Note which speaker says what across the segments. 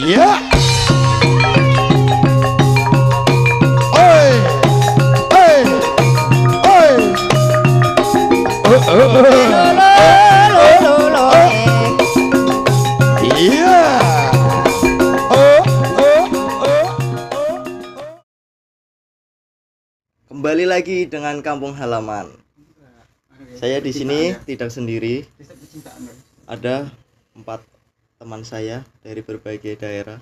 Speaker 1: Iya. Oi. Oi. Oi. Oh, oh, oh. Iya. Oh, oh, oh.
Speaker 2: Kembali lagi dengan kampung halaman. Saya di sini tidak sendiri. Ada empat teman saya dari berbagai daerah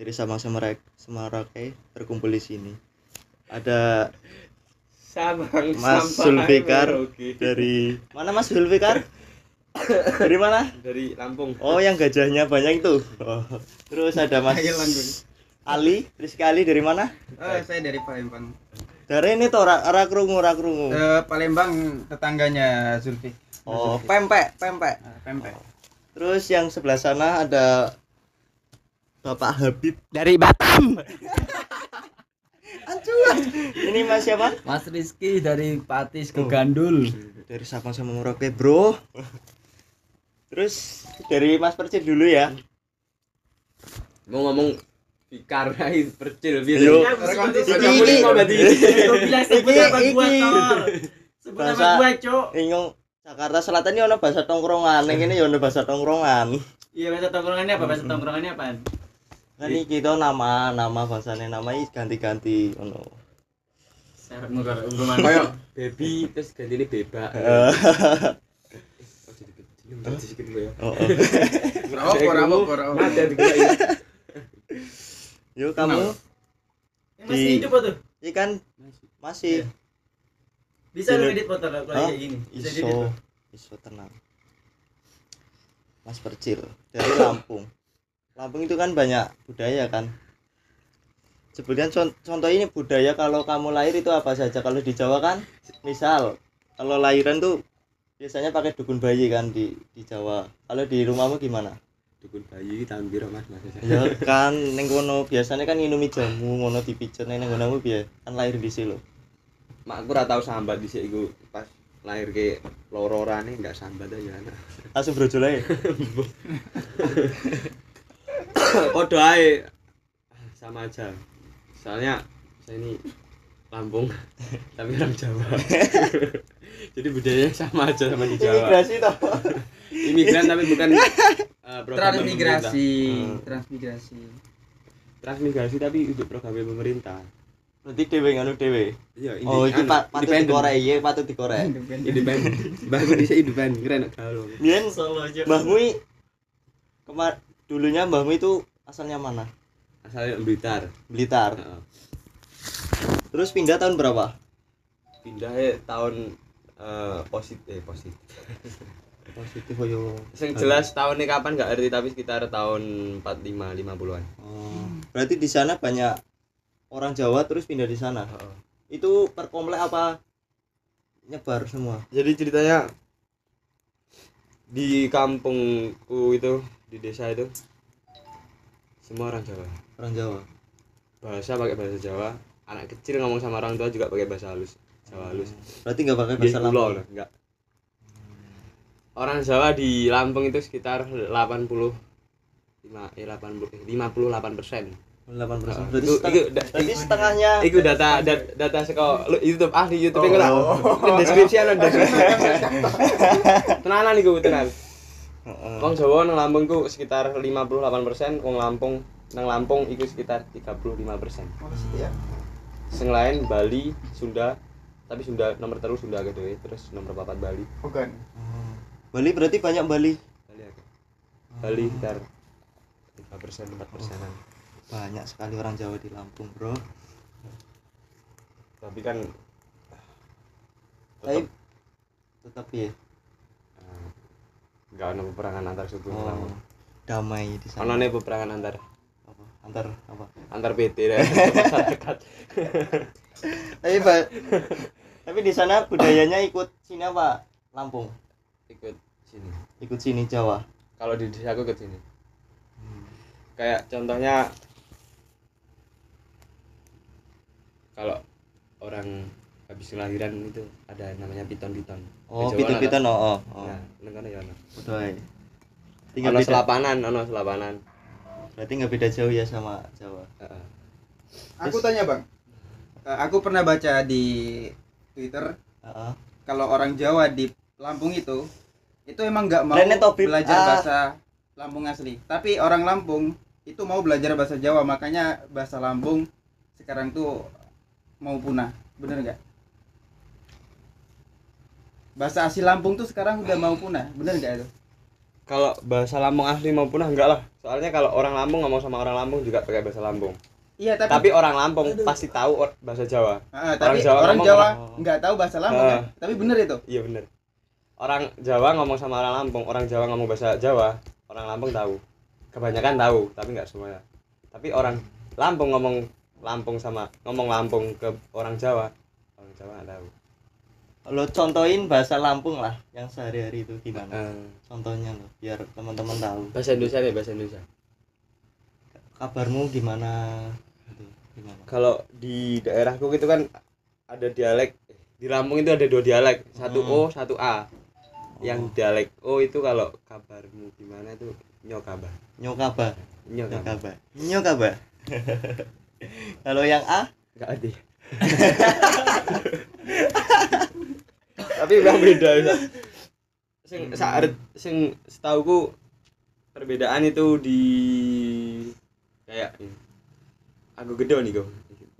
Speaker 2: dari Sabang Semarang Semarake terkumpul di sini. Ada
Speaker 3: Sabang
Speaker 2: Mas Zulfikar dari mana Mas Zulfikar? dari mana?
Speaker 3: dari Lampung
Speaker 2: Oh, yang gajahnya banyak itu. Oh. Terus ada Mas Ali, Rizky Ali dari mana?
Speaker 4: Eh, saya dari Palembang.
Speaker 2: Dari ini tuh ora ora krungu, ora krungu.
Speaker 4: Eh, Palembang tetangganya Zulfi.
Speaker 2: Oh, pempek, pempek.
Speaker 4: Nah, pempek.
Speaker 2: Terus yang sebelah sana ada Bapak Habib.
Speaker 4: Dari Batam.
Speaker 2: Ancuan. Ini Mas siapa?
Speaker 4: Mas Rizky dari Patis ke Gandul.
Speaker 2: Dari Sabang sama Merauke, Bro. Terus dari Mas Percil dulu ya.
Speaker 3: mau ngomong Fikar hai percil
Speaker 2: Yo.
Speaker 3: biar
Speaker 2: Iki iki iki iki bahasa Ingong Jakarta Selatan ini ono bahasa tongkrongan, yang ini ya ono bahasa tongkrongan.
Speaker 5: Iya bahasa tongkrongannya apa? Bahasa tongkrongannya apa?
Speaker 2: Kan iki to nama nama bangsane nama iki ganti-ganti ono.
Speaker 5: Syarat muka ungguman.
Speaker 3: kayak baby terus ganti ini beba
Speaker 2: Eh,
Speaker 3: Oh,
Speaker 2: oh. Yuk kamu
Speaker 5: masih hidup apa tuh?
Speaker 2: ikan masih
Speaker 5: Bisa lu edit foto kalau kayak gini. Bisa edit.
Speaker 2: iso iso tenang Mas Percil dari Lampung Lampung itu kan banyak budaya kan sebetulnya con- contoh ini budaya kalau kamu lahir itu apa saja kalau di Jawa kan misal kalau lahiran tuh biasanya pakai dukun bayi kan di di Jawa kalau di rumahmu gimana
Speaker 3: Dukun bayi tahun biru mas mas
Speaker 2: ya kan neng kono biasanya kan minumi jamu ngono dipijet neng kono biar kan lahir di sini
Speaker 3: mak aku ora tau sambat di sini pas lahir ke lororane nggak sambat aja anak
Speaker 2: langsung brojol aja
Speaker 3: Podo ae. Sama aja. Soalnya saya ini Lampung tapi orang Jawa. Jadi budayanya sama aja sama di Jawa.
Speaker 2: imigrasi toh
Speaker 3: Imigran tapi bukan eh, program
Speaker 4: Transmigrasi, transmigrasi.
Speaker 3: Transmigrasi tapi untuk program pemerintah.
Speaker 2: Berarti dewe ngono dewe
Speaker 3: Iya,
Speaker 2: oh iki
Speaker 3: anu,
Speaker 2: pa- patut dikorek iya patut dikorek
Speaker 3: Independen. Bagus di sini independen, keren gaul.
Speaker 2: Biyen
Speaker 5: Solo aja.
Speaker 2: mbahmu kemar dulunya mbahmu itu asalnya mana
Speaker 3: Asalnya Blitar.
Speaker 2: Blitar
Speaker 3: Heeh.
Speaker 2: terus pindah tahun berapa
Speaker 3: Pindah ya tahun eh, positif eh positif.
Speaker 2: positif yo
Speaker 3: Yang jelas tahunnya kapan nggak ngerti tapi sekitar tahun 45 50-an.
Speaker 2: oh. berarti di sana banyak orang Jawa terus pindah di sana. Itu per komplek apa nyebar semua?
Speaker 3: Jadi ceritanya di kampungku itu di desa itu semua orang Jawa.
Speaker 2: Orang Jawa?
Speaker 3: Bahasa pakai bahasa Jawa. Anak kecil ngomong sama orang tua juga pakai bahasa halus Jawa halus.
Speaker 2: Berarti nggak pakai
Speaker 3: bahasa
Speaker 2: Lampung?
Speaker 3: enggak orang Jawa di Lampung itu sekitar 80 lima eh 80 58 persen
Speaker 2: 8 persen berarti
Speaker 3: itu-
Speaker 2: seteng-
Speaker 3: itu da-
Speaker 2: berarti setengahnya
Speaker 3: itu data dat- data sekolah lu YouTube ah di YouTube lah
Speaker 2: Oh.
Speaker 3: Ini deskripsi ada deskripsi tenanan iku tenan
Speaker 2: Heeh.
Speaker 3: Wong Jawa nang Lampung ku sekitar 58%, wong Lampung nang Lampung iku sekitar 35%. Sing lain Bali, Sunda, tapi Sunda nomor terus Sunda gede terus nomor papat Bali.
Speaker 4: Bukan.
Speaker 2: Oh. Bali berarti banyak Bali
Speaker 3: Bali akeh. Bali sekitar 3%, 4%-an.
Speaker 2: Banyak sekali orang Jawa di Lampung bro.
Speaker 3: Tapi kan
Speaker 2: tapi
Speaker 3: tetep
Speaker 2: tetap ya.
Speaker 3: Nggak ada peperangan antar suku
Speaker 2: oh,
Speaker 3: Lampung.
Speaker 2: damai di sana.
Speaker 3: Nih peperangan antar.
Speaker 2: Apa? Antar apa?
Speaker 3: Antar PT dan masyarakat.
Speaker 2: tapi ba- tapi di sana budayanya ikut sini apa? Lampung?
Speaker 3: Ikut sini.
Speaker 2: ikut sini Jawa.
Speaker 3: Kalau di desa aku ke sini. Kayak contohnya kalau orang habis kelahiran itu ada namanya piton-piton.
Speaker 2: oh
Speaker 3: ada.
Speaker 2: no oh, oh.
Speaker 3: Nah, neng kono ya ono.
Speaker 2: Udah, tinggal
Speaker 3: Ono selapanan, ono selapanan.
Speaker 2: berarti nggak beda jauh ya sama Jawa
Speaker 3: Heeh.
Speaker 1: Aku tanya bang, Eh, aku pernah baca di Twitter
Speaker 2: Heeh.
Speaker 1: kalau orang Jawa di Lampung itu itu emang nggak mau
Speaker 2: Planet Tobib.
Speaker 1: belajar
Speaker 2: Ah.
Speaker 1: bahasa Lampung asli. Tapi orang Lampung itu mau belajar bahasa Jawa, makanya bahasa Lampung sekarang tuh mau punah. Bener nggak? Bahasa asli Lampung tuh sekarang udah mau punah, bener nggak itu?
Speaker 3: Kalau bahasa Lampung asli maupun ah, enggak lah. Soalnya kalau orang Lampung ngomong sama orang Lampung juga pakai bahasa Lampung.
Speaker 1: Iya, tapi,
Speaker 3: Tapi orang Lampung pasti tahu or- bahasa Jawa.
Speaker 1: Ah, tapi
Speaker 3: orang Jawa
Speaker 1: orang Jawa nggak tahu bahasa Lampung
Speaker 3: Ah.
Speaker 1: kan? Tapi bener itu.
Speaker 3: Iya bener. Orang Jawa ngomong sama orang Lampung, orang Jawa ngomong bahasa Jawa, orang Lampung tahu. Kebanyakan tahu, tapi nggak semuanya. Tapi orang Lampung ngomong Lampung sama ngomong Lampung ke orang Jawa, orang Jawa nggak tahu.
Speaker 2: lo contohin bahasa Lampung lah yang sehari-hari itu gimana
Speaker 3: Eh,
Speaker 2: contohnya lo biar teman-teman tahu
Speaker 3: bahasa Indonesia deh, bahasa Indonesia.
Speaker 2: kabarmu gimana Gitu, gimana
Speaker 3: Kalau di daerahku itu kan ada dialek di Lampung itu ada dua dialek, satu
Speaker 2: Hmm.
Speaker 3: O, satu A. Yang dialek O itu kalau kabarmu gimana itu nyokaba.
Speaker 2: nyokaba
Speaker 3: Nyokaba.
Speaker 2: nyokaba nyokaba kalau yang A
Speaker 3: Enggak ada. Tapi memang beda bisa. Sing saat sing setauku perbedaan itu di kayak ini. Aku gede nih kok.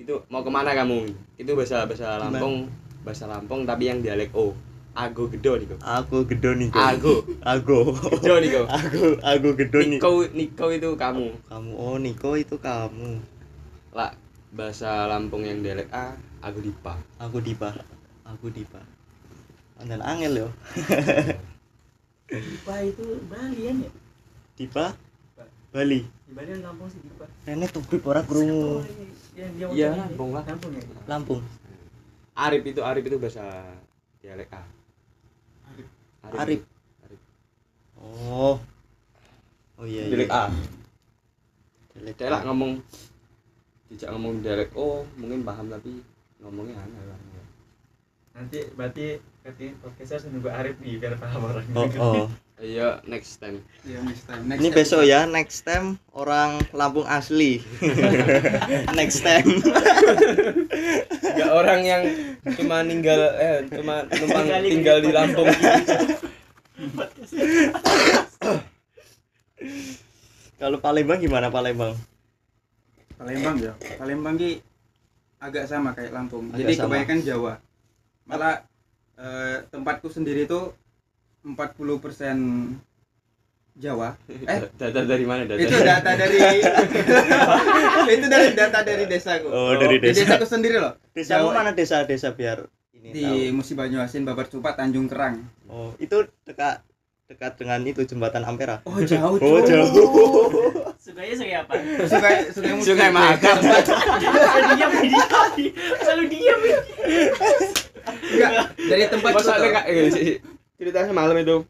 Speaker 3: Itu mau ke mana kamu? Itu bahasa bahasa? Lampung, bahasa Lampung tapi yang dialek O. Aku gede nih kok.
Speaker 2: aku gedo nih kok.
Speaker 3: Aku
Speaker 2: aku
Speaker 3: gede nih kok.
Speaker 2: aku aku gedo nih
Speaker 3: Niko Niko itu kamu.
Speaker 2: kamu oh Niko itu kamu
Speaker 3: Lah bahasa Lampung yang dialek A, aku dipa.
Speaker 2: aku Dipa aku Dipa dan angel yo
Speaker 5: Dipa itu Bali ya?
Speaker 2: Dipa Bali
Speaker 5: Di Bali kan Lampung sih Dipa.
Speaker 2: Rene tuh ora krungu
Speaker 5: Yang dia
Speaker 3: Iya,
Speaker 5: ini.
Speaker 3: Lampung lah.
Speaker 5: Lampung ya.
Speaker 2: Lampung
Speaker 3: Arif itu Arif itu bahasa dialek A.
Speaker 2: Arif.
Speaker 3: Arif.
Speaker 2: oh oh iya
Speaker 3: Dialek
Speaker 2: iya
Speaker 3: A.
Speaker 2: Dialek
Speaker 3: Dia lah ngomong dijak ngomong dialek O mungkin paham tapi ngomongnya aneh lah.
Speaker 5: Nanti berarti ketik podcast harus nunggu Arif nih biar paham orang.
Speaker 2: oh oh
Speaker 3: Iya next time.
Speaker 1: Iya, next time. Next
Speaker 2: ini
Speaker 1: time.
Speaker 2: besok ya next time orang Lampung asli next time
Speaker 3: Enggak orang yang cuma ninggal eh cuma numpang tinggal di. Lampung.
Speaker 2: kalau Palembang gimana Palembang
Speaker 1: Palembang ya. Palembang ki agak sama kayak Lampung.
Speaker 2: Agak
Speaker 1: Jadi
Speaker 2: sama.
Speaker 1: kebanyakan Jawa. Malah eh, tempatku sendiri tuh 40% Jawa. Eh,
Speaker 3: Data dari mana data?
Speaker 1: itu data dari itu dari data dari desaku.
Speaker 2: oh dari
Speaker 1: Di
Speaker 2: desa
Speaker 1: desaku sendiri loh.
Speaker 2: desa
Speaker 1: Jawa.
Speaker 2: mana desa desa biar ini
Speaker 1: Di Musi Banyuasin, Babar Cupat, Tanjung Kerang.
Speaker 2: oh itu dekat dekat dengan itu jembatan Ampera
Speaker 1: Oh, jauh.
Speaker 2: oh jauh
Speaker 5: Sukanya sungai apa?
Speaker 1: Sungai Sungai Musi.
Speaker 3: Sungai Mahakam.
Speaker 5: Selalu diam ini. Selalu diam ini.
Speaker 1: Enggak, dari
Speaker 3: eh, si- si- ceritanya semalam itu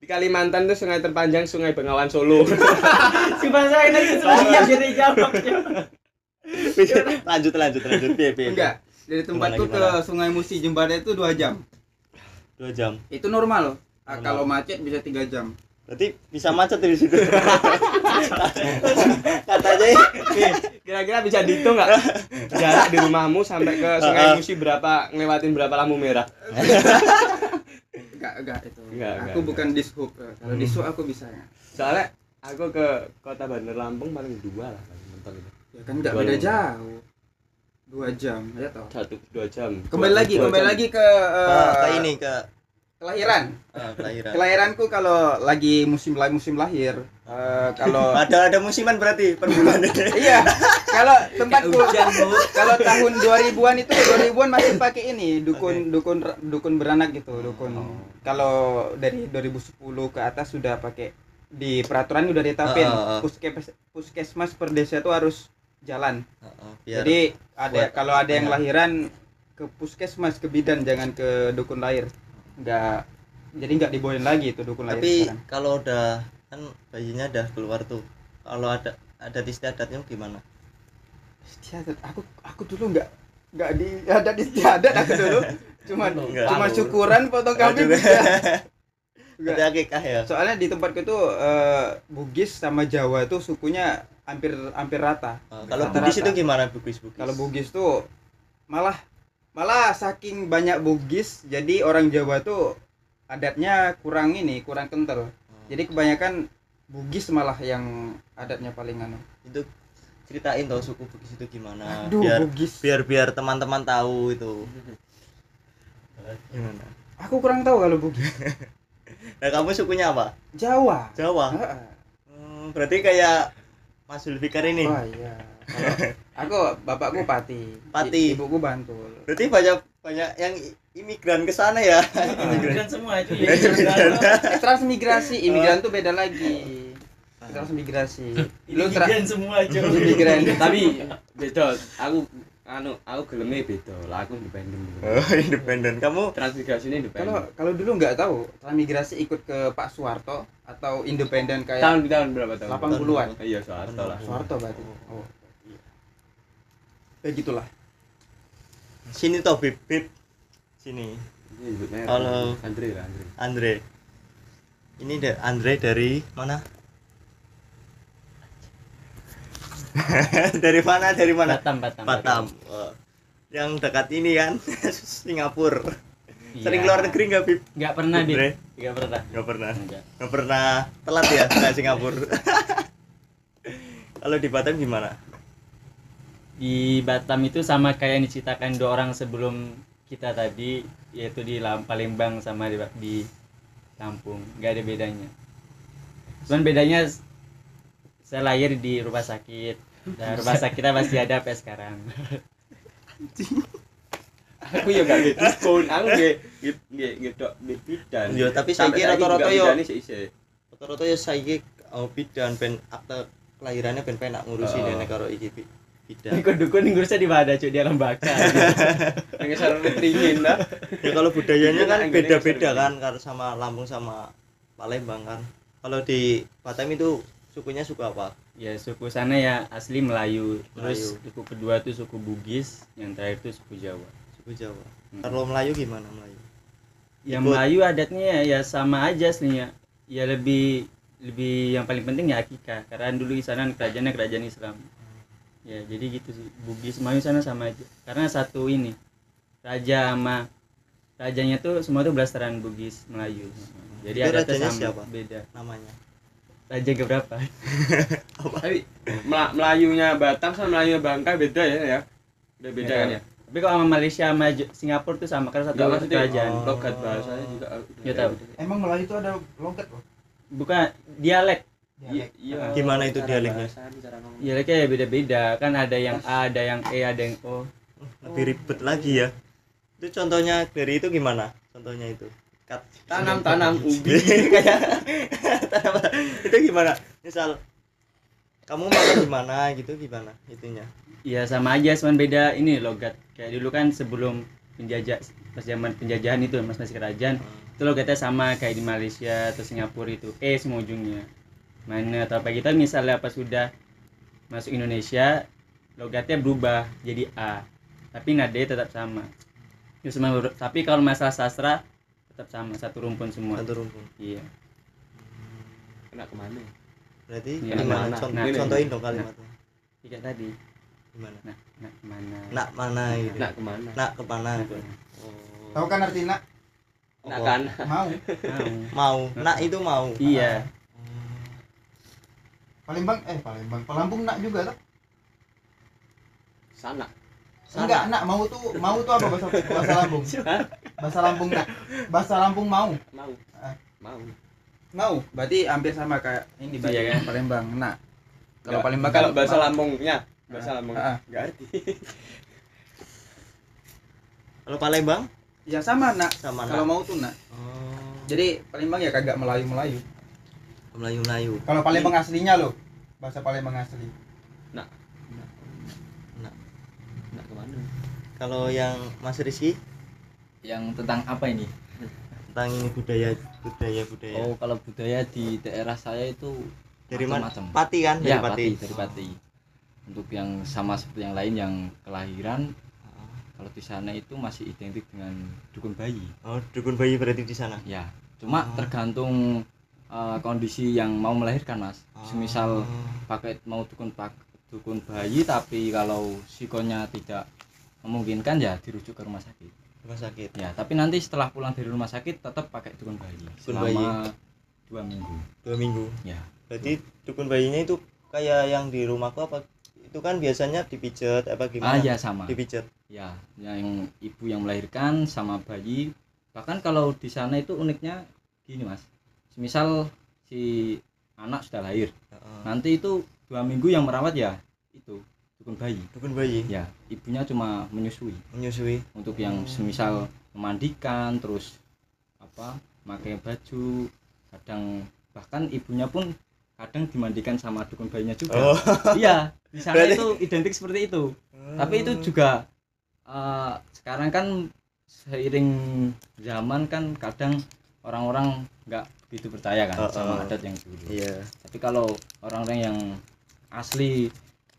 Speaker 3: di Kalimantan tuh sungai terpanjang Sungai Bengawan Solo.
Speaker 5: Sumpah saya nanti selalu diam jadi jawab.
Speaker 2: lanjut lanjut lanjut piye piye
Speaker 1: Enggak, dari tempatku ke Sungai Musi jembatan itu dua jam.
Speaker 2: dua jam
Speaker 1: Itu normal loh. Ah,
Speaker 2: Normal.
Speaker 1: Kalau macet bisa tiga jam.
Speaker 2: Berarti bisa macet di situ katanya
Speaker 3: Nih, kira-kira bisa dihitung nggak jarak di rumahmu sampai ke Sungai Musi berapa ngelewatin berapa lampu merah?
Speaker 1: Enggak, enggak itu.
Speaker 3: Enggak,
Speaker 1: aku
Speaker 3: enggak,
Speaker 1: bukan dishub. Kalau dishub aku bisa ya.
Speaker 3: Soalnya aku ke kota Bandar Lampung paling dua lah paling mentok itu.
Speaker 1: Ya kan enggak beda jauh. Dua jam, ya toh.
Speaker 3: Satu dua jam.
Speaker 1: Kembali
Speaker 3: Dua-
Speaker 1: lagi,
Speaker 3: dua
Speaker 1: kembali
Speaker 3: jam.
Speaker 1: lagi ke,
Speaker 2: ke,
Speaker 1: eh,
Speaker 2: ke ini ke
Speaker 1: kelahiran.
Speaker 2: ah, kelahiran
Speaker 1: Kelahiranku kalau lagi musim lahir musim lahir, eh, kalau
Speaker 2: ada ada musiman berarti per bulan
Speaker 1: iya, kalau tempatku kalau tahun 2000-an itu 2000-an masih pakai ini dukun dukun dukun beranak gitu, dukun. Kalau dari 2010 ke atas sudah pakai di peraturan udah ditetapin
Speaker 2: Ah, ah, ah.
Speaker 1: puskes puskesmas per desa itu harus jalan.
Speaker 2: Heeh, biar
Speaker 1: Jadi ada kalau ada yang lahiran ke puskesmas ke bidan jangan ke dukun lahir. Enggak jadi nggak dibolehin lagi itu dukun
Speaker 2: tapi kalau udah kan bayinya udah keluar tuh. Kalau ada ada istiadatnya gimana?
Speaker 1: Istiadat aku aku dulu nggak nggak di ada di istiadat aku dulu. Cuma
Speaker 2: Enggak.
Speaker 1: cuma syukuran potong kambing Enggak.
Speaker 2: akikah ya?
Speaker 1: Soalnya di tempatku itu eh, Bugis sama Jawa tuh sukunya hampir hampir rata.
Speaker 2: Oh, kalau
Speaker 1: Rata-rata.
Speaker 2: Bugis itu gimana Bugis Bugis
Speaker 1: kalau Bugis tuh malah malah saking banyak Bugis jadi orang Jawa tuh adatnya kurang ini kurang kental. Jadi kebanyakan Bugis malah yang adatnya paling anu.
Speaker 2: Itu ceritain tau suku Bugis itu gimana.
Speaker 1: Aduh
Speaker 2: biar
Speaker 1: Bugis.
Speaker 2: biar biar teman-teman tahu itu. Gimana?
Speaker 1: Aku kurang tahu kalau Bugis.
Speaker 2: Nah kamu sukunya apa?
Speaker 1: Jawa.
Speaker 2: Jawa?
Speaker 1: Heeh.
Speaker 2: Hmm, berarti kayak Mas Zulfikar ini.
Speaker 1: Oh iya aku bapakku Pati.
Speaker 2: Pati.
Speaker 1: I- ibuku Bantul.
Speaker 2: Berarti banyak banyak yang imigran ke sana ya?
Speaker 5: Imigran semua itu. Ya.
Speaker 1: Eh, transmigrasi. Imigran tuh beda lagi. Transmigrasi. Lu tra-
Speaker 5: Imigran semua aja.
Speaker 1: imigran.
Speaker 3: Tapi beda. Aku anu aku geleme beda. Lah aku independen.
Speaker 2: Oh independen. Kamu?
Speaker 3: Transmigrasi ini independen.
Speaker 1: Kalau kalau dulu nggak tahu transmigrasi ikut ke Pak Soeharto atau independen kayak
Speaker 3: tahun tahun berapa tahun?
Speaker 1: 80-an.
Speaker 3: iya Soeharto lah.
Speaker 1: Soeharto berarti. Oh. iya ya gitulah
Speaker 2: sini toh bib bib sini. Halo.
Speaker 3: Andre lah Andre
Speaker 2: Andre ini da- Andre dari mana dari mana dari mana
Speaker 4: Batam, Batam.
Speaker 2: Batam Oh. yang dekat ini kan Singapura
Speaker 4: Iya.
Speaker 2: sering keluar negeri nggak bib
Speaker 4: Nggak pernah, Bib.
Speaker 2: Andre
Speaker 4: Nggak pernah.
Speaker 2: nggak pernah
Speaker 4: Nggak.
Speaker 2: pernah telat ya kayak Singapura kalau di Batam gimana
Speaker 4: Di Batam itu sama kayak yang diceritakan dua orang sebelum kita tadi, yaitu di Lam- Palembang sama di, di Lampung. Nggak ada bedanya. Cuman bedanya saya lahir di rumah sakit. Dan rumah sakit kita masih ada sampai sekarang.
Speaker 3: aku ya gak gitu pun aku nggak nggak gitu bidan
Speaker 2: Iya, tapi
Speaker 3: Sampai
Speaker 2: saiki rata-rata yo-
Speaker 3: isih.
Speaker 2: rata-rata ya saya oh, bidan ben akte kelahirannya ben penak ngurusi
Speaker 3: Oh.
Speaker 2: dene karo iki bi- bidan
Speaker 4: Dukun dukun ngurusnya di mana cuy di lembaga.
Speaker 3: pengen sarung petringin lah
Speaker 2: ya kalau budayanya kan beda-beda kan karena sama Lampung sama Palembang kan kalau di Batam itu sukunya suku apa
Speaker 4: ya suku sana ya asli Melayu. Terus
Speaker 2: Melayu.
Speaker 4: suku kedua tuh suku Bugis, yang terakhir tuh suku Jawa.
Speaker 2: suku Jawa
Speaker 4: Hmm.
Speaker 2: kalau Melayu gimana Melayu
Speaker 4: yang
Speaker 2: Ikut.
Speaker 4: Melayu adatnya ya sama aja aslinya ya lebih lebih yang paling penting ya akikah karena dulu di sana kerajaannya kerajaan Islam ya jadi gitu sih. Bugis Melayu sana sama aja. Karena satu ini raja sama rajanya tuh semua tuh belasteran Bugis Melayu. Jadi
Speaker 2: Itu
Speaker 4: adatnya
Speaker 2: rajanya
Speaker 4: sama
Speaker 2: siapa?
Speaker 4: beda.
Speaker 2: Namanya?
Speaker 4: Raja keberapa?
Speaker 3: Tapi Mela- Melayunya Batam sama Melayunya Bangka beda ya ya? Udah beda
Speaker 4: Ya,
Speaker 3: kan ya?
Speaker 4: tapi kalau sama Malaysia sama Singapura tuh sama karena satu
Speaker 3: maksudnya
Speaker 4: kerajaan.
Speaker 2: oh.
Speaker 3: logat bahasanya juga
Speaker 4: Ya, tahu.
Speaker 1: emang Melayu itu ada logat loh?
Speaker 4: Bukan dialek
Speaker 3: iya iya.
Speaker 2: Gimana itu dialeknya?
Speaker 4: dialeknya ya beda-beda. Kan ada yang A ada yang E ada yang O.
Speaker 2: Lebih ribet lagi ya. Itu contohnya dari itu gimana? Contohnya itu. Kat.
Speaker 3: tanam tanam ubi.
Speaker 2: Kayak tanam itu gimana? Misal kamu makan di mana? gitu gimana itunya?
Speaker 4: Iya sama aja, cuman beda ini logat. Kayak dulu kan sebelum penjajah pas zaman penjajahan itu mas masih kerajaan, itu logatnya sama kayak di Malaysia atau Singapura itu. Eh semua ujungnya. Mana atau apa kita misalnya pas sudah masuk Indonesia, logatnya berubah jadi A. Tapi nadanya tetap sama. Itu semua ber- tapi kalau masalah sastra tetap sama satu rumpun semua.
Speaker 2: satu rumpun
Speaker 4: Iya.
Speaker 3: kena ke mana
Speaker 2: berarti
Speaker 4: Iya,
Speaker 2: gimana
Speaker 3: nah, nah,
Speaker 2: contohin
Speaker 3: nah.
Speaker 2: dong kalimatnya
Speaker 4: Kayak tadi.
Speaker 2: gimana
Speaker 4: Nah, nah mana?
Speaker 2: nak mana gitu
Speaker 3: nak ke mana
Speaker 2: nak ke mana
Speaker 4: Nah,
Speaker 2: gitu.
Speaker 3: oh.
Speaker 1: tahu kan arti nak
Speaker 3: nak kan
Speaker 1: mau
Speaker 4: mau.
Speaker 2: mau nak itu mau
Speaker 4: Iya.
Speaker 1: Palembang eh Palembang Pelampung nak juga tak?
Speaker 3: Sana.
Speaker 1: Enggak nak mau tuh mau tuh apa bahasa bahasa Lampung? Bahasa Lampung nak bahasa Lampung mau?
Speaker 3: Mau.
Speaker 1: Ah.
Speaker 3: mau.
Speaker 1: Mau. Berarti hampir sama kayak ini bahasa
Speaker 4: Iya kan?
Speaker 1: Palembang nak. Kalau Palembang
Speaker 3: kalau
Speaker 1: kan
Speaker 3: bahasa. Lampungnya bahasa
Speaker 1: Ah,
Speaker 3: Lampung.
Speaker 1: Ah.
Speaker 3: nggak arti
Speaker 2: kalau Palembang?
Speaker 1: Ya sama nak.
Speaker 2: Sama
Speaker 1: kalau mau tuh nak.
Speaker 2: Oh,
Speaker 1: jadi Palembang ya kagak Melayu Melayu
Speaker 2: Melayu Melayu
Speaker 1: kalau Palembang aslinya loh bahasa Palembang asli.
Speaker 3: Nak. Ke mana
Speaker 2: kalau yang Mas Rizky?
Speaker 6: Yang tentang apa ini?
Speaker 2: tentang ini budaya budaya budaya.
Speaker 6: Oh, kalau budaya di daerah saya itu
Speaker 2: dari mana. Pati kan? Dari
Speaker 6: Ya,
Speaker 2: Pati,
Speaker 6: Pati, dari Pati. Untuk yang sama seperti yang lain yang kelahiran kalau di sana itu masih identik dengan dukun bayi.
Speaker 2: oh dukun bayi berarti di sana?
Speaker 6: Ya, cuma
Speaker 2: Oh.
Speaker 6: tergantung eh, kondisi yang mau melahirkan mas. Semisal
Speaker 2: Ah.
Speaker 6: pakai mau dukun pak dukun bayi tapi kalau psikonya tidak memungkinkan ya dirujuk ke rumah sakit.
Speaker 2: Rumah sakit.
Speaker 6: Ya tapi nanti setelah pulang dari rumah sakit tetap pakai dukun bayi
Speaker 2: Dukun
Speaker 6: selama dua minggu.
Speaker 2: Dua minggu.
Speaker 6: Ya.
Speaker 2: Berarti dukun bayinya itu kayak yang di rumahku apa itu kan biasanya dipijat apa
Speaker 6: ah
Speaker 2: gimana
Speaker 6: ya sama.
Speaker 2: Dipijat.
Speaker 6: Ya yang ibu yang melahirkan sama bayi. Bahkan kalau di sana itu uniknya gini mas misal si anak sudah lahir
Speaker 2: Heeh.
Speaker 6: nanti itu dua minggu yang merawat ya itu dukun bayi.
Speaker 2: Dukun bayi.
Speaker 6: Ya ibunya cuma menyusui.
Speaker 2: Menyusui.
Speaker 6: Untuk yang semisal memandikan terus apa pakai baju kadang bahkan ibunya pun kadang dimandikan sama dukun bayinya juga.
Speaker 2: Oh.
Speaker 6: Iya di sana
Speaker 2: Berarti-
Speaker 6: itu identik seperti itu. Tapi itu juga eh, sekarang kan seiring zaman kan kadang orang-orang nggak begitu percaya kan
Speaker 2: Oh,
Speaker 6: sama
Speaker 2: oh.
Speaker 6: adat yang dulu.
Speaker 2: Iya.
Speaker 6: Tapi kalau orang-orang yang asli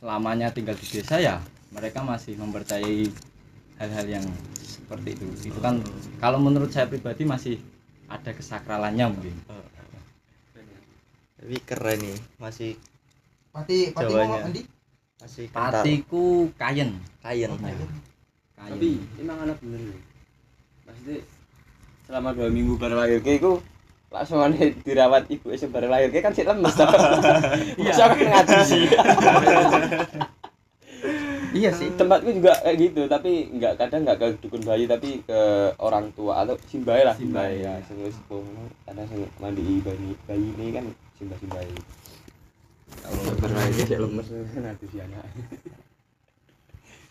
Speaker 6: lamanya tinggal di desa ya mereka masih mempercayai hal-hal yang seperti itu. Itu kan kalau menurut saya pribadi masih ada kesakralannya mungkin.
Speaker 2: Tapi keren nih masih
Speaker 1: Pati pati
Speaker 2: Jawanya.
Speaker 1: mau Andi?
Speaker 2: masih kental.
Speaker 6: Patiku kayen
Speaker 2: kayen
Speaker 6: kayen
Speaker 3: tapi emang anak bener nih. Maksudnya selama dua minggu baru lahir ke itu langsung dirawat ibu esok baru lahir kan sih lemes iya. Aku ngaji sih?
Speaker 1: Iya sih.
Speaker 3: tempatku juga kayak gitu tapi nggak kadang nggak ke dukun bayi tapi ke orang tua atau simbai lah. Simbai ya sing wis kadang sing mandi bayi bayi ini kan simbai simbai kalau baru lahir ke lemes. Nanti si anak.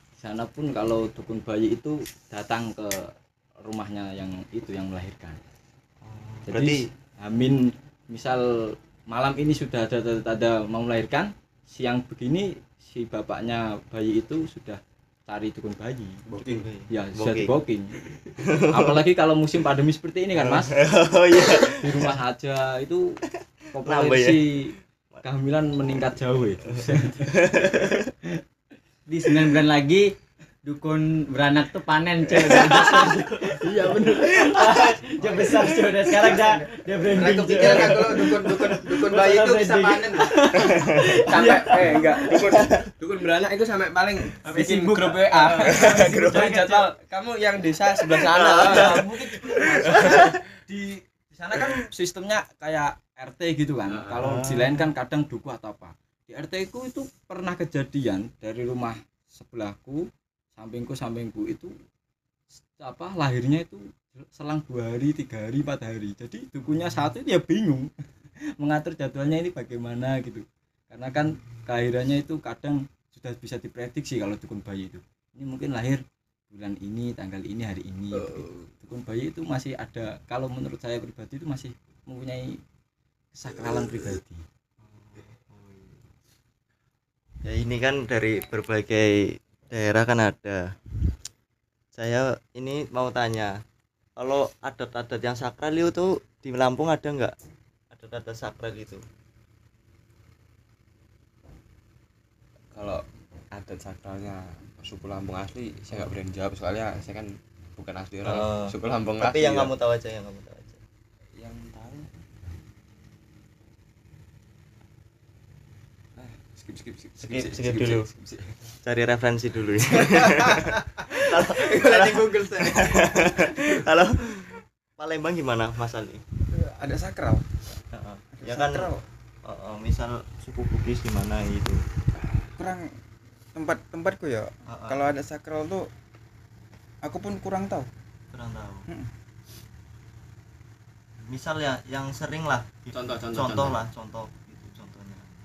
Speaker 6: Di sana pun kalau dukun bayi itu datang ke rumahnya yang itu yang melahirkan jadi
Speaker 2: berarti
Speaker 6: Amin misal malam ini sudah ada tanda mau melahirkan siang begini si bapaknya bayi itu sudah cari dukun bayi.
Speaker 2: Booking.
Speaker 6: Ya sudah
Speaker 2: Booking.
Speaker 6: diboking apalagi kalau musim pandemi seperti ini kan mas?
Speaker 2: Oh iya.
Speaker 6: Di rumah saja itu
Speaker 2: ya?
Speaker 6: populasi kehamilan meningkat jauh itu
Speaker 4: di 9 bulan lagi dukun beranak tuh panen cuy. Iya bener. Dia besar cuy. Dan sekarang dia dia branding cuy.
Speaker 1: kepikiran nggak kalau dukun dukun dukun bayi itu bisa panen?
Speaker 3: sampai eh enggak. Dukun dukun beranak itu sampai paling bikin grup WA grup jadwal kamu yang desa sebelah sana.
Speaker 6: Mungkin di di sana kan sistemnya kayak RT gitu kan. Kalau di lain kan kadang duku atau apa. Di RT ku itu pernah kejadian dari rumah sebelahku sampingku sampingku itu apa lahirnya itu selang dua hari tiga hari empat hari. Jadi dukunya satu itu ya bingung. Mengatur jadwalnya ini bagaimana gitu. Karena kan kelahirannya itu kadang sudah bisa diprediksi kalau dukun bayi itu. Ini mungkin lahir bulan ini tanggal ini hari ini begitu. dukun bayi itu masih ada kalau menurut saya pribadi itu masih mempunyai kesakralan pribadi.
Speaker 2: Ya ini kan dari berbagai daerah kan ada saya ini mau tanya kalau adat-adat yang sakral itu di Lampung ada nggak adat-adat sakral itu
Speaker 3: kalau adat sakralnya suku Lampung asli saya nggak berani jawab soalnya saya kan bukan asli orang
Speaker 2: Oh.
Speaker 3: suku Lampung
Speaker 2: tapi
Speaker 3: asli
Speaker 2: yang
Speaker 3: ya.
Speaker 2: kamu tahu aja yang kamu tahu aja
Speaker 3: yang tahu Ah, skip skip skip
Speaker 2: Skip, skip dulu. cari referensi dulu ya
Speaker 1: Kalau di Google saya.
Speaker 2: kalau Palembang gimana Mas Ali
Speaker 1: Ada sakral.
Speaker 2: ya kan
Speaker 1: Sakral.
Speaker 2: oh, oh, misal suku Bugis gimana gitu
Speaker 1: kurang tempat tempatku ya.
Speaker 2: Heeh.
Speaker 1: Kalau ada sakral tuh aku pun kurang tahu.
Speaker 2: kurang tahu
Speaker 1: Mm.
Speaker 2: misal ya yang sering lah
Speaker 3: contoh contoh
Speaker 2: contoh lah contoh gitu contohnya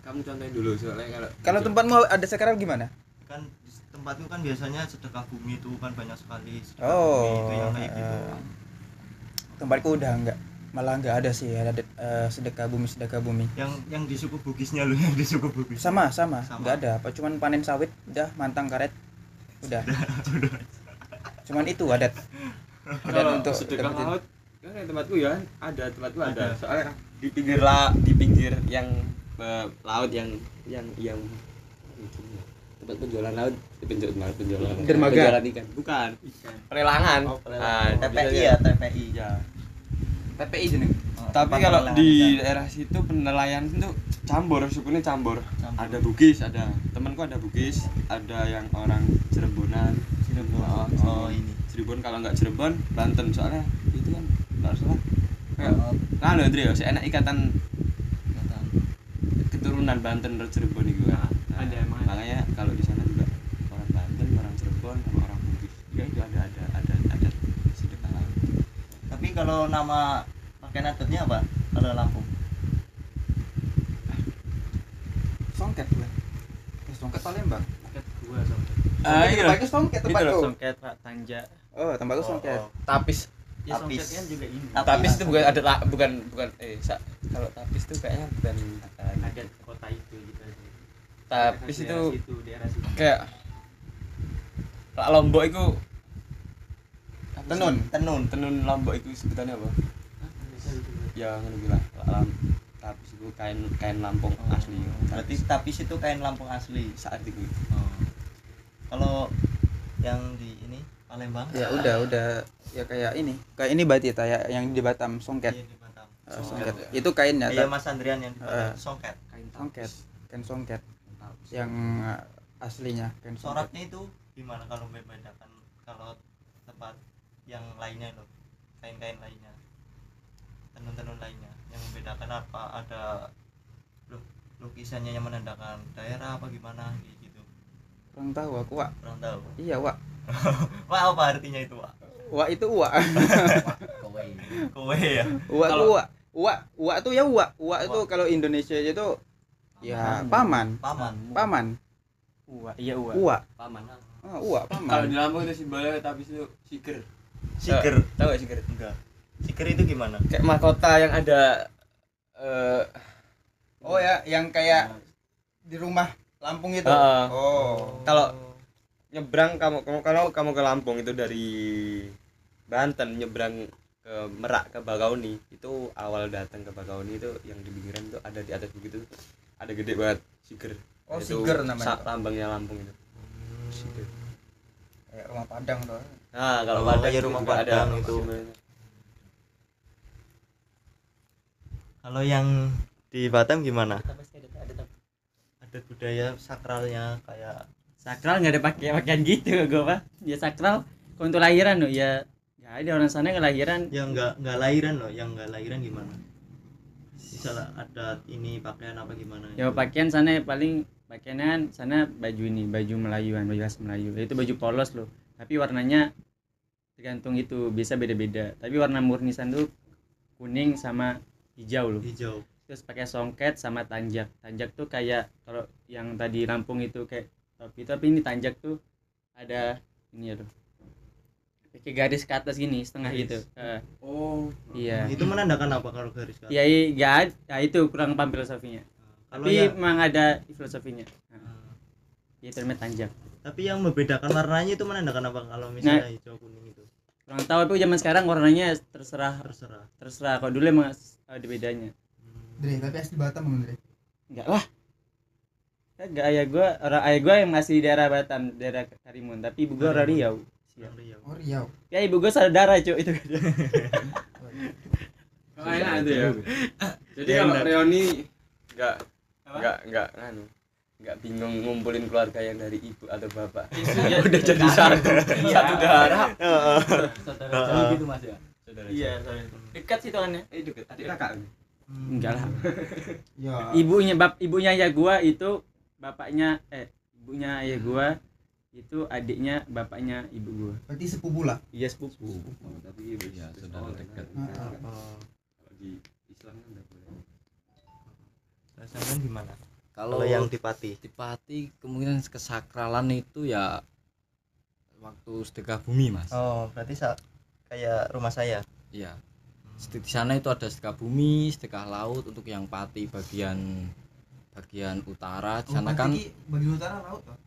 Speaker 3: kamu contohin dulu soalnya kalau
Speaker 1: Kalau tempatmu ada sakral gimana?
Speaker 2: kan di tempat itu kan biasanya sedekah bumi itu kan banyak sekali sedekah
Speaker 1: Oh,
Speaker 2: bumi itu yang kayak gitu
Speaker 1: eh, tempatku udah enggak malah enggak ada sih ada eh, sedekah bumi sedekah bumi
Speaker 2: yang yang di suku Bugisnya lu yang di suku Bugis
Speaker 1: sama sama
Speaker 2: Sama.
Speaker 1: enggak ada apa cuman panen sawit udah mantang karet udah cuman itu adat adat
Speaker 3: kalau
Speaker 1: untuk
Speaker 3: sedekah
Speaker 1: dapetin.
Speaker 3: laut kan tempatku ya ada tempatku ada,
Speaker 2: Ada.
Speaker 3: soalnya di pinggir la di pinggir yang eh, laut yang yang yang tempat penjualan laut penjualan penjualan
Speaker 1: Dermaga.
Speaker 3: penjualan ikan bukan pelelangan
Speaker 2: Oh, pelelangan.
Speaker 3: Ah,
Speaker 2: TPI ya TPI
Speaker 3: ya
Speaker 1: TPI jeneng
Speaker 2: oh,
Speaker 3: tapi kalau di
Speaker 2: ikan.
Speaker 3: daerah situ penelayan itu campur sukunya campur.
Speaker 2: Campur.
Speaker 3: ada Bugis ada temanku ada Bugis ada yang orang Cirebonan
Speaker 2: Cirebon.
Speaker 3: Oh,
Speaker 2: Oh, ini.
Speaker 3: Cirebon kalau nggak Cirebon Banten soalnya itu kan nggak salah kayak
Speaker 2: Oh,
Speaker 3: kan Andre ya enak ikatan. Keturunan Banten dan Cirebon itu kan Nah,
Speaker 4: ada, emang ada.
Speaker 3: makanya kalau di sana juga orang Banten orang Cirebon sama orang Bugis juga itu ada ada ada ada sedekah laut
Speaker 2: Tapi kalau nama pakaian adatnya apa? Kalau Lampung.
Speaker 1: Songket gue. Eh, Songket Palembang.
Speaker 4: Songket gua songket.
Speaker 3: Ah,
Speaker 1: Songket
Speaker 3: iya.
Speaker 1: tempatku songket
Speaker 3: Itu
Speaker 1: tempatku.
Speaker 4: Songket Pak Tanja.
Speaker 1: Oh, tempatku
Speaker 2: Oh,
Speaker 1: songket.
Speaker 2: oh.
Speaker 3: tapis
Speaker 4: Ya
Speaker 2: Tapis.
Speaker 4: juga ini.
Speaker 2: Tapis.
Speaker 3: tapis itu bukan ada la- bukan bukan eh sa- kalau tapis itu kayaknya bukan uh,
Speaker 4: Ada kota itu gitu.
Speaker 3: tapis
Speaker 4: Daerah
Speaker 3: itu
Speaker 4: situ, daerah situ.
Speaker 3: kayak Lak Lombok itu
Speaker 1: Tenun.
Speaker 2: Tenun.
Speaker 3: tenun Lombok itu sebutannya apa? Ya ngono bilang Lak tapis itu kain kain Lampung asli.
Speaker 2: Berarti tapis itu kain Lampung asli.
Speaker 3: saat itu.
Speaker 2: Oh. Kalau yang di ini Palembang?
Speaker 1: Ya udah, udah ya kayak ini. Kayak ini ta ya yang di Batam songket.
Speaker 2: Iya, di Batam.
Speaker 1: Eh, songket. Itu kainnya
Speaker 2: Iya Mas Andrian yang di Batam.
Speaker 1: Eh.
Speaker 2: Songket.
Speaker 4: Kain
Speaker 1: songket.
Speaker 4: tapis.
Speaker 1: Kain songket yang eh, aslinya kain songket.
Speaker 2: Sorotnya itu gimana kalau membedakan kalau tempat yang lainnya loh kain-kain lainnya tenun-tenun lainnya yang membedakan apa ada lu- lukisannya yang menandakan daerah apa gimana kayak gitu
Speaker 1: Kurang tahu aku, Wak.
Speaker 2: kurang tahu
Speaker 1: Iya, Wak.
Speaker 2: wah apa artinya itu wah
Speaker 1: Wak itu Wak.
Speaker 2: kowe ya
Speaker 1: Wak
Speaker 3: Kalau-
Speaker 1: tuh Wak. Wak, Wak tuh ya Wak. Wak itu kalau Indonesia itu ya paman.
Speaker 2: paman
Speaker 1: Paman.
Speaker 4: Uwa, iya uwa.
Speaker 1: Uwak.
Speaker 3: Paman.
Speaker 1: Oh, Uwak
Speaker 3: Kalau
Speaker 1: paman.
Speaker 3: di Lampung itu simbolnya tapis itu siger.
Speaker 2: siker
Speaker 3: Tahu gak siger?
Speaker 2: enggak siker itu gimana
Speaker 3: Kayak mahkota yang ada eh
Speaker 1: Oh ya, yang kayak di rumah Lampung itu.
Speaker 3: Heeh.
Speaker 1: Oh.
Speaker 3: Kalau nyebrang kamu kamu kalau kamu ke Lampung itu dari Banten nyebrang ke Merak ke Bakauni itu awal datang ke Bakauni itu yang di pinggiran itu ada di atas bukit itu ada gede banget siger
Speaker 1: Oh,
Speaker 3: Itu
Speaker 1: siger namanya.
Speaker 3: lambangnya Lampung itu siger
Speaker 1: Kayak rumah Padang tuh.
Speaker 3: nah kalau
Speaker 2: Oh,
Speaker 3: Padang itu
Speaker 2: rumah Padang
Speaker 3: ada
Speaker 2: itu. kalau yang di Batam gimana
Speaker 4: Ada pasti ada ada tapi
Speaker 2: ada budaya sakralnya kayak
Speaker 4: sakral nggak ada pakai pakaian gitu gue pak ya sakral kalau untuk lahiran loh ya ya ada orang sana kelahiran.
Speaker 2: Yang nggak nggak lahiran loh yang nggak lahiran gimana? Misalnya ada ini pakaian apa gimana?
Speaker 4: Ya pakaian sana paling pakaian sana baju ini baju Melayuan baju khas Melayu. Itu baju polos loh tapi warnanya tergantung itu bisa beda-beda. Tapi warna murni sana tuh kuning sama hijau loh
Speaker 2: hijau.
Speaker 4: Terus pakai songket sama tanjak. Tanjak tuh kayak kalau yang tadi Lampung itu kayak topi tapi ini tanjak tuh ada ini ya tuh. Pakai garis ke atas gini setengah
Speaker 2: Garis.
Speaker 4: gitu. Eh,
Speaker 3: oh.
Speaker 4: Iya.
Speaker 2: Itu menandakan apa kalau garis kan
Speaker 4: ya i- nggak ada ya itu kurang paham filosofinya.
Speaker 2: Kalau
Speaker 4: tapi
Speaker 2: ya
Speaker 4: memang ada filosofinya. Nah,
Speaker 2: Hmm.
Speaker 4: itu namanya tanjak.
Speaker 2: Tapi yang membedakan warnanya itu menandakan apa kalau misalnya hijau kuning itu?
Speaker 4: Kurang tahu tapi zaman sekarang warnanya terserah.
Speaker 2: Terserah.
Speaker 4: Terserah. Kalau dulu emang ada bedanya.
Speaker 1: Dre, tapi asli Batam Bang Dre.
Speaker 4: enggak lah Enggak ayah gua orang ayah gua yang masih di daerah Batam daerah Karimun tapi ibu gua orang Riau.
Speaker 2: Riau.
Speaker 1: Oh, Riau.
Speaker 4: ya ibu gua saudara cuy itu.
Speaker 3: Oh, enak itu ya? Jadi
Speaker 2: Ya,
Speaker 3: kalau
Speaker 2: benar.
Speaker 3: reuni nggak nggak nggak anu nggak bingung ngumpulin keluarga yang dari ibu atau bapak. Udah jadi satu satu darah
Speaker 4: saudara
Speaker 2: jauh
Speaker 4: gitu mas ya?
Speaker 3: Saudara
Speaker 4: iya dekat sih kan
Speaker 3: eh deket adik kakak
Speaker 4: enggak lah.
Speaker 1: Ya.
Speaker 4: ibunya bap ibunya ayah gua itu bapaknya eh ibunya ayah gua itu adiknya bapaknya ibu gua.
Speaker 1: Berarti sepupu lah.
Speaker 4: iya sepupu.
Speaker 3: Tapi ya saudara dekat.
Speaker 2: Oh,
Speaker 3: kalau di Islam kan nggak boleh.
Speaker 2: Rasanya gimana?
Speaker 6: Kalau
Speaker 2: kalau yang di Pati
Speaker 6: di Pati kemungkinan kesakralan itu ya waktu sedekah bumi mas.
Speaker 2: oh berarti kayak rumah saya?
Speaker 6: Iya. Di di sana itu ada sedekah bumi, sedekah laut untuk yang Pati bagian bagian utara. Di sana kan
Speaker 1: bagi utara laut toh.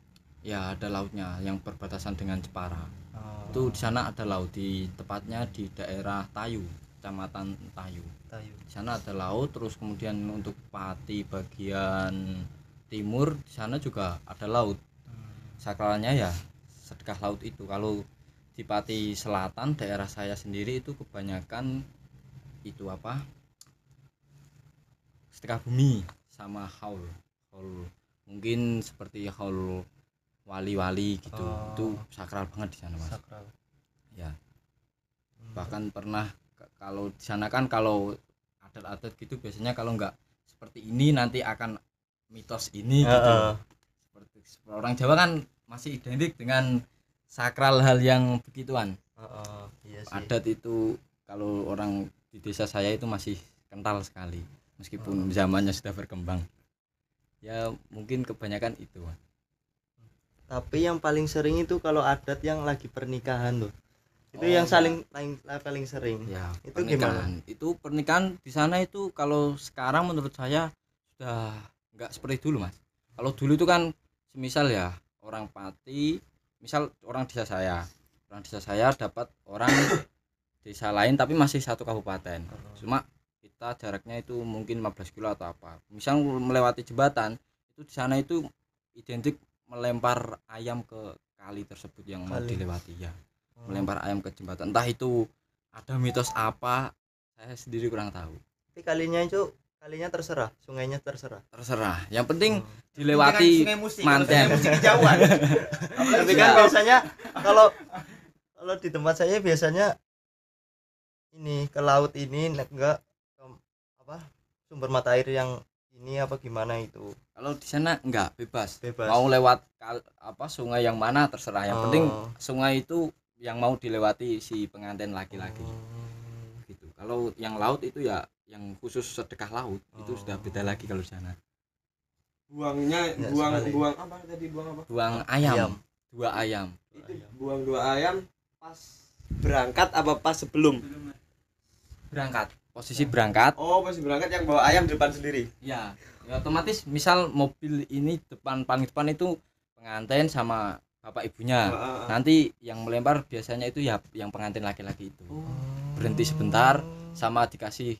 Speaker 6: ya ada lautnya yang berbatasan dengan Jepara.
Speaker 2: oh,
Speaker 6: Itu di sana ada laut di tepatnya di daerah Tayu, Kecamatan Tayu.
Speaker 2: Tayu.
Speaker 6: Di sana ada laut terus kemudian untuk Pati bagian timur di sana juga ada laut. sakralnya ya sedekah laut itu kalau di Pati Selatan daerah saya sendiri itu kebanyakan itu apa setengah bumi sama haul haul mungkin seperti haul wali-wali gitu.
Speaker 2: Oh.
Speaker 6: itu sakral banget di sana mas.
Speaker 2: Sakral.
Speaker 6: Ya. Bahkan pernah kalau di sana kan kalau adat-adat gitu biasanya kalau nggak seperti ini nanti akan mitos ini gitu.
Speaker 2: Heeh.
Speaker 6: seperti seperti orang Jawa kan masih identik dengan sakral hal yang begituan.
Speaker 2: Heeh, iya sih.
Speaker 6: Adat itu kalau orang di desa saya itu masih kental sekali meskipun zamannya sudah berkembang. Ya mungkin kebanyakan itu.
Speaker 2: Tapi yang paling sering itu kalau adat yang lagi pernikahan tuh. Itu
Speaker 6: Oh,
Speaker 2: yang
Speaker 6: iya.
Speaker 2: saling paling paling sering.
Speaker 6: Ya
Speaker 2: Itu
Speaker 6: pernikahan. itu pernikahan di sana itu kalau sekarang menurut saya sudah nggak seperti dulu mas. Kalau dulu itu kan semisal ya orang pati misal orang desa saya. Orang desa saya dapat orang desa lain tapi masih satu kabupaten. Cuma kita jaraknya itu mungkin 15 kilo atau apa misal melewati jembatan itu di sana itu identik melempar ayam ke kali tersebut yang mau
Speaker 2: Kali.
Speaker 6: dilewati ya
Speaker 2: Oh.
Speaker 6: melempar ayam ke jembatan entah itu ada mitos apa saya sendiri kurang tahu
Speaker 2: tapi kalinya itu kalinya terserah sungainya terserah
Speaker 6: terserah yang penting
Speaker 2: Hmm.
Speaker 6: dilewati manten.
Speaker 1: Musi kejauhan.
Speaker 2: tapi kan biasanya kalau kalau di tempat saya biasanya ini ke laut ini enggak apa sumber mata air yang ini apa gimana itu?
Speaker 6: Kalau di sana enggak bebas.
Speaker 2: Bebas.
Speaker 6: Mau lewat kal- apa sungai yang mana terserah. Yang penting
Speaker 2: Oh.
Speaker 6: sungai itu yang mau dilewati si pengantin laki-laki.
Speaker 2: Hmm.
Speaker 6: gitu. Kalau yang laut itu ya yang khusus sedekah laut itu
Speaker 2: Oh.
Speaker 6: sudah beda lagi kalau di sana.
Speaker 3: Buangnya
Speaker 2: Ya,
Speaker 3: buang
Speaker 2: sekali.
Speaker 3: buang apa tadi buang apa?
Speaker 6: Buang ayam,
Speaker 2: Ayam.
Speaker 6: dua ayam.
Speaker 3: Itu buang dua ayam pas berangkat apa pas sebelum?
Speaker 6: Berangkat posisi berangkat.
Speaker 3: Oh pas berangkat yang bawa ayam di depan sendiri?
Speaker 6: Ya, ya otomatis misal mobil ini depan paling depan itu pengantin sama bapak ibunya.
Speaker 3: Heeh.
Speaker 6: nanti yang melempar biasanya itu ya yang pengantin laki-laki itu. Berhenti sebentar sama dikasih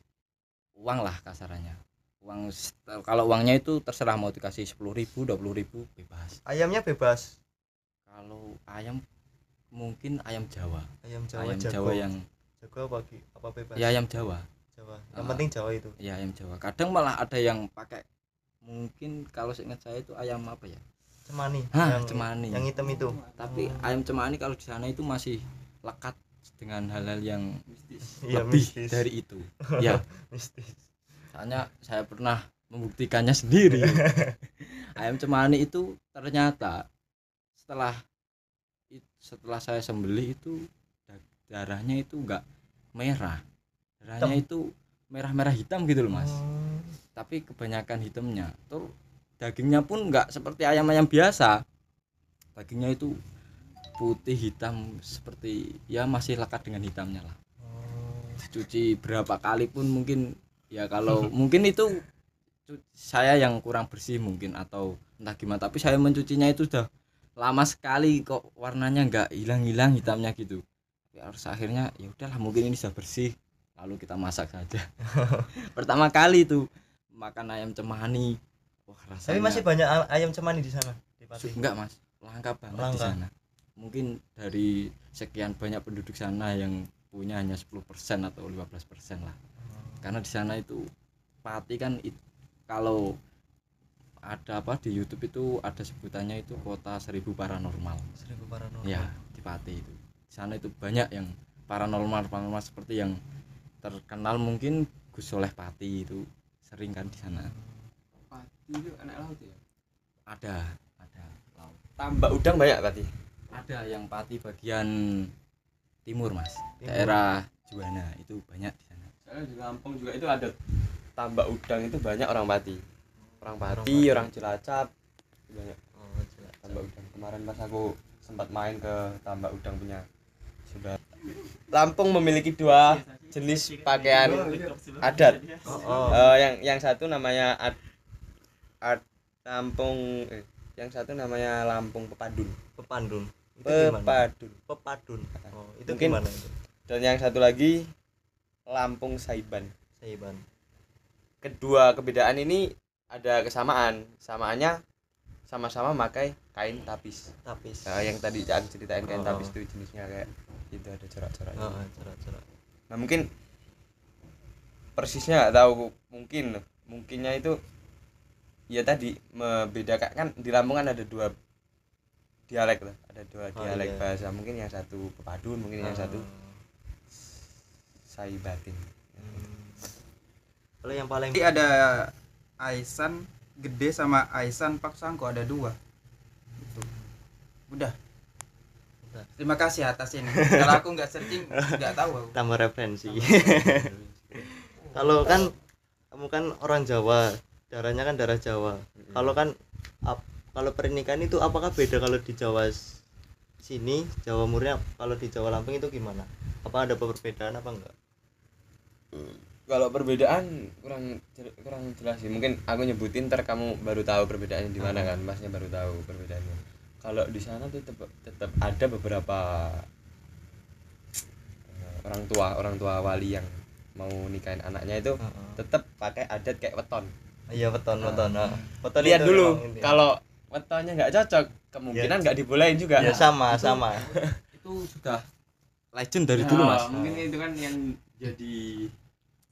Speaker 6: uang lah kasarannya. Uang kalau uangnya itu terserah mau dikasih sepuluh ribu dua ribu bebas.
Speaker 2: Ayamnya bebas?
Speaker 6: Kalau ayam mungkin ayam Jawa.
Speaker 2: Ayam Jawa
Speaker 6: ayam
Speaker 2: jago.
Speaker 6: Jawa yang
Speaker 2: jago apa apa bebas?
Speaker 6: Ya ayam Jawa
Speaker 2: Jawa. Yang
Speaker 6: Ah.
Speaker 2: penting Jawa itu.
Speaker 6: Ya ayam Jawa. Kadang malah ada yang pakai mungkin kalau seingat saya itu ayam apa ya?
Speaker 2: Cemani.
Speaker 6: Hah,
Speaker 2: yang
Speaker 6: cemani.
Speaker 2: yang hitam itu.
Speaker 6: Tapi ayam cemani kalau di sana itu masih lekat dengan hal-hal yang
Speaker 2: Iya,
Speaker 6: lebih
Speaker 2: mistis.
Speaker 6: dari itu. Ya
Speaker 2: mistis.
Speaker 6: Soalnya saya pernah membuktikannya sendiri. Ayam cemani itu ternyata setelah it- setelah saya sembelih itu da- darahnya itu enggak merah darahnya itu merah-merah hitam gitu loh mas.
Speaker 2: Hmm.
Speaker 6: tapi kebanyakan hitamnya. Tuh dagingnya pun enggak seperti ayam-ayam biasa. Dagingnya itu putih hitam seperti ya masih lekat dengan hitamnya lah.
Speaker 2: Oh.
Speaker 6: dicuci berapa kali pun mungkin ya kalau mungkin itu saya yang kurang bersih mungkin atau entah gimana. Tapi saya mencucinya itu sudah lama sekali kok warnanya nggak hilang-hilang hitamnya gitu. Tapi harus akhirnya ya udahlah mungkin ini sudah bersih lalu kita masak saja. Pertama kali itu makan ayam cemani. Wah rasanya
Speaker 2: tapi masih banyak ayam cemani di sana di Pati.
Speaker 6: Enggak mas. Langka banget di
Speaker 2: Langka.
Speaker 6: sana. Mungkin dari sekian banyak penduduk sana yang punya hanya 10% atau 15% lah. Karena di sana itu Pati kan it- kalau ada apa di YouTube itu ada sebutannya itu kota seribu paranormal.
Speaker 2: Seribu paranormal.
Speaker 6: Ya di Pati itu. Di sana itu banyak yang paranormal paranormal seperti yang terkenal mungkin Gus Soleh Pati itu sering kan di sana.
Speaker 3: Pati itu anak laut ya?
Speaker 6: Ada ada laut.
Speaker 3: Tambak udang banyak berarti
Speaker 6: ada yang Pati bagian timur mas.
Speaker 2: Timur.
Speaker 6: daerah Juwana itu banyak di sana.
Speaker 3: Soalnya di Lampung juga itu ada tambak udang itu banyak orang Pati. Orang Pati
Speaker 2: Pati.
Speaker 3: orang Cilacap banyak.
Speaker 2: Oh, jelas.
Speaker 3: tambak udang. Kemarin pas aku sempat main ke tambak udang punya saudara Lampung memiliki dua jenis pakaian adat.
Speaker 2: Oh, oh.
Speaker 3: Eh, yang yang satu namanya ad, ad Lampung eh, yang satu namanya Lampung Pepadun.
Speaker 2: Gimana?
Speaker 3: Pepadun.
Speaker 2: Pepadun. Oh, itu
Speaker 3: Mungkin-
Speaker 2: gimana itu?
Speaker 3: Dan yang satu lagi Lampung Saiban.
Speaker 2: Saiban.
Speaker 3: Kedua kebedaan ini ada kesamaan. Samaannya sama-sama memakai kain tapis.
Speaker 2: Tapis.
Speaker 3: Nah, yang tadi aku ceritain kain
Speaker 2: Oh.
Speaker 3: tapis itu jenisnya kayak itu ada corak-corak
Speaker 2: oh, cerak
Speaker 3: nah mungkin persisnya nggak tahu mungkin mungkinnya itu ya tadi membedakan kan di Lampung kan ada dua dialek lah ada dua
Speaker 2: Oh,
Speaker 3: dialek
Speaker 2: iya.
Speaker 3: bahasa mungkin yang satu pepadun mungkin yang satu sai batin
Speaker 2: kalau yang paling
Speaker 1: Jadi ada Aisan gede sama Aisan Pak Sangko ada dua. Gitu. Udah. Terima kasih atas ini. Kalau aku nggak searching nggak tahu aku.
Speaker 2: tambah referensi. Kalau kan kamu kan orang Jawa. Darahnya kan darah Jawa. Kalau kan ap- kalau pernikahan itu apakah beda kalau di Jawa sini Jawa murni kalau di Jawa Lampung itu gimana? Apa ada perbedaan apa enggak?
Speaker 3: Kalau perbedaan kurang kurang jelas sih. Mungkin aku nyebutin ntar kamu baru tahu perbedaannya di mana kan. Masnya baru tahu perbedaannya kalau di sana tuh tetap tetap ada beberapa eh, orang tua orang tua wali yang mau nikahin anaknya itu
Speaker 2: Heeh.
Speaker 3: tetap pakai adat kayak weton.
Speaker 2: Iya weton weton. Nah. weton
Speaker 3: lihat
Speaker 2: itu
Speaker 3: dulu kalau wetonnya nggak cocok kemungkinan nggak dibolehin juga.
Speaker 2: Ya sama sama.
Speaker 6: itu sudah legend dari dulu
Speaker 3: Nah,
Speaker 6: mas.
Speaker 3: mungkin itu kan yang jadi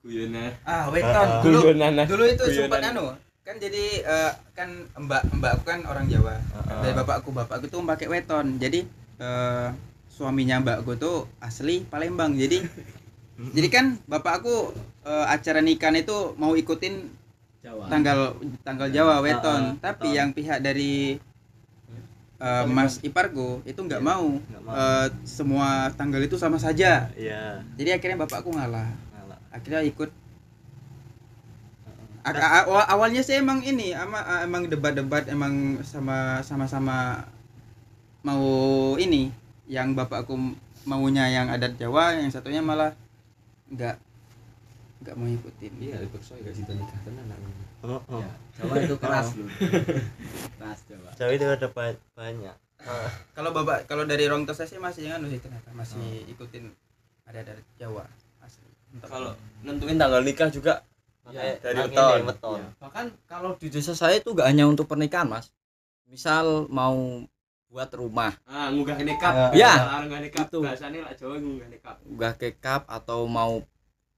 Speaker 3: guyonan.
Speaker 1: Ah, weton.
Speaker 2: Ah,
Speaker 1: Dulu
Speaker 3: guyonan.
Speaker 1: dulu itu
Speaker 3: guyonan.
Speaker 1: sempat anu kan jadi eh, kan mbak mbakku kan orang Jawa.
Speaker 2: Ah,
Speaker 1: dari bapakku bapakku tuh pakai weton. Jadi eh, suaminya mbakku tuh asli Palembang. Jadi jadi kan bapakku eh, acara nikahan itu mau ikutin
Speaker 6: Jawa.
Speaker 1: tanggal tanggal Jawa weton.
Speaker 2: ah,
Speaker 1: tapi yang pihak dari eh, Mas Ipargo itu nggak
Speaker 2: Iya,
Speaker 1: mau,
Speaker 2: nggak mau.
Speaker 1: Eh, semua tanggal itu sama saja.
Speaker 2: Iya.
Speaker 1: Jadi akhirnya bapakku ngalah.
Speaker 2: Ngalah.
Speaker 1: akhirnya ikut awal- awalnya sih emang ini ama emang debat-debat emang sama sama-sama mau ini yang bapakku maunya yang adat Jawa yang satunya malah nggak nggak mau ikutin
Speaker 3: iya soal gak sih nikah tenan
Speaker 2: Oh, oh.
Speaker 6: Ya, Jawa itu keras loh. Keras Jawa.
Speaker 2: Jawa itu ada ba- banyak.
Speaker 1: Kalau bapak kalau dari tua saya sih masih jangan sih ternyata masih ikutin ada adat Jawa asli.
Speaker 3: Kalau nentuin tanggal nikah juga
Speaker 2: Pakai
Speaker 3: dari
Speaker 2: yang
Speaker 3: weton.
Speaker 6: Iya. bahkan kalau di desa saya itu nggak hanya untuk pernikahan mas. Misal mau buat rumah.
Speaker 3: Ah ngunggah nikah
Speaker 6: Ya.
Speaker 3: ngunggah nikah
Speaker 6: Itu.
Speaker 3: bahasanya lah Jawa ngunggah nikah
Speaker 6: unggah ke cup atau mau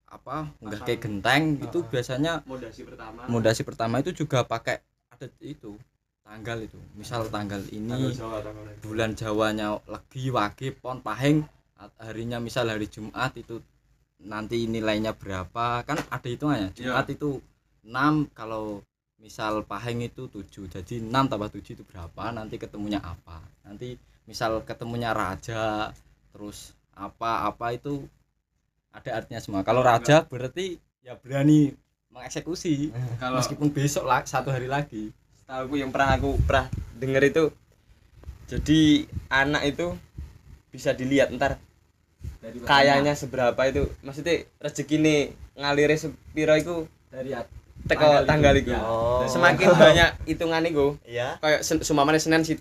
Speaker 6: apa unggah ke genteng itu
Speaker 3: Ah.
Speaker 6: biasanya
Speaker 3: modasi pertama.
Speaker 6: modasi pertama itu juga pakai adat itu tanggal itu. Misal tanggal
Speaker 3: tanggal
Speaker 6: ini
Speaker 3: Jawa tanggal
Speaker 6: bulan Jawanya legi wage pon pahing at- harinya misal hari Jumat itu nanti nilainya berapa kan ada hitungannya. Jumat itu 6 kalau misal pahing itu 7 jadi 6 tambah 7 itu berapa nanti ketemunya apa. Nanti misal ketemunya raja terus apa apa itu ada artinya semua. Kalau raja berarti ya berani mengeksekusi
Speaker 3: kalau
Speaker 6: meskipun besok lah satu hari lagi.
Speaker 3: Setahu aku yang pernah aku pernah denger itu jadi anak itu bisa dilihat ntar kayanya seberapa itu maksudnya rezeki nih ngalire sepiro itu
Speaker 6: dari
Speaker 3: teko tanggal itu
Speaker 6: Ya.
Speaker 2: Oh.
Speaker 3: semakin banyak hitungan itu
Speaker 2: Iya.
Speaker 3: kayak sen, sumamanya Senin si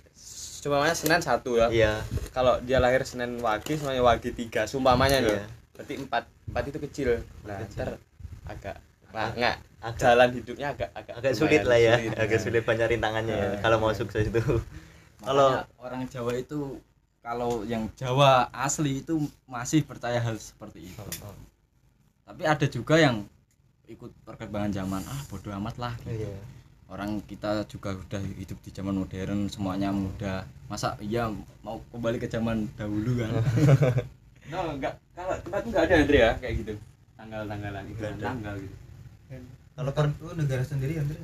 Speaker 3: sumamanya Senin satu ya
Speaker 2: Iya.
Speaker 3: kalau dia lahir Senin Wage semuanya Wage tiga sumpamanya
Speaker 2: Iya.
Speaker 3: berarti empat empat itu kecil nah
Speaker 2: Kecil.
Speaker 3: ntar agak nggak nggak
Speaker 2: Agak
Speaker 3: jalan hidupnya agak agak
Speaker 2: agak sulit lah ya,
Speaker 3: sulit.
Speaker 2: agak
Speaker 3: Nah.
Speaker 2: sulit banyak rintangannya ya
Speaker 3: Nah.
Speaker 2: kalau mau sukses itu. Kalau
Speaker 6: orang Jawa itu kalau yang Jawa asli itu masih percaya hal seperti itu. Tapi ada juga yang ikut perkembangan zaman ah bodoh amat lah gitu.
Speaker 2: Iya.
Speaker 6: Orang kita juga udah hidup di zaman modern semuanya mudah. Masa iya mau kembali ke zaman dahulu kan?
Speaker 3: no enggak kalau tempatku enggak ada Andre ya kayak gitu tanggal-tanggalan itu
Speaker 2: Nggak ada.
Speaker 3: tanggal gitu
Speaker 2: Kalau per
Speaker 1: oh negara sendiri Andre.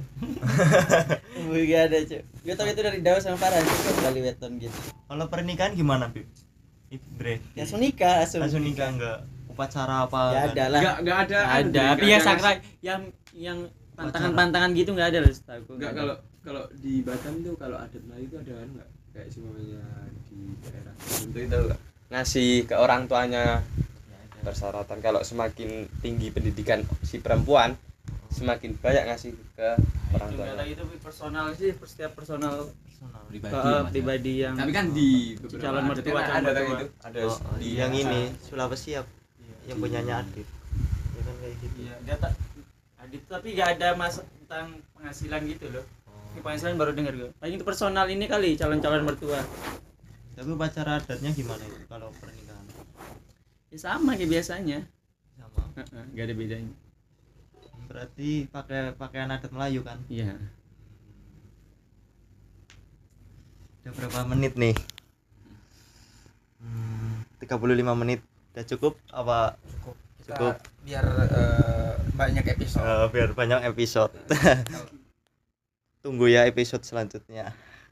Speaker 7: Gak ada cuy Gue tau itu dari Dawa sama Farah itu kan kali weton gitu.
Speaker 2: Kalau pernikahan gimana, Bib? Itu Bre.
Speaker 7: Langsung nikah langsung.
Speaker 2: Langsung nikah enggak? Upacara apa?
Speaker 7: Ya
Speaker 2: kan?
Speaker 7: ada lah.
Speaker 3: Enggak enggak ada.
Speaker 4: Ada.
Speaker 3: Andre,
Speaker 4: tapi yang
Speaker 3: ada,
Speaker 4: sakral. Yang yang pantangan-pantangan gitu nggak ada loh setahu
Speaker 3: enggak kalau kalau di Batam tuh kalau adat Melayu itu ada kan enggak? Kayak semuanya di daerah. Tertentu itu ngasih ke orang tuanya. Persyaratan kalau semakin tinggi pendidikan si perempuan semakin banyak ngasih ke orang
Speaker 4: itu
Speaker 3: tuanya
Speaker 4: itu personal sih setiap personal
Speaker 6: pribadi.
Speaker 4: ke
Speaker 6: Mas, ya.
Speaker 4: pribadi yang
Speaker 3: tapi kan di beberapa
Speaker 4: Calon mertua,
Speaker 3: kan
Speaker 4: calon
Speaker 3: ada
Speaker 4: mertua.
Speaker 3: gitu ada
Speaker 2: Oh,
Speaker 3: di
Speaker 2: yang ini Sulawesi ya, yang punyanya Adit. Ya kan kayak gitu.
Speaker 4: iya dia tak adit tapi nggak ada mas tentang penghasilan gitu loh ini penghasilan baru dengar gue paling itu personal ini kali calon-calon mertua
Speaker 2: Tapi upacara adatnya gimana itu kalau pernikahan?
Speaker 4: ya sama kayak biasanya
Speaker 2: Sama.
Speaker 4: Heeh, nggak ada bedanya
Speaker 2: berarti pakai pakaian adat Melayu kan?
Speaker 4: Iya.
Speaker 2: Udah berapa menit nih? Hmm, 35 menit. Udah cukup apa
Speaker 1: cukup. Kita
Speaker 2: Cukup.
Speaker 1: biar eh, banyak episode.
Speaker 2: Eh, biar banyak episode. Tunggu ya episode selanjutnya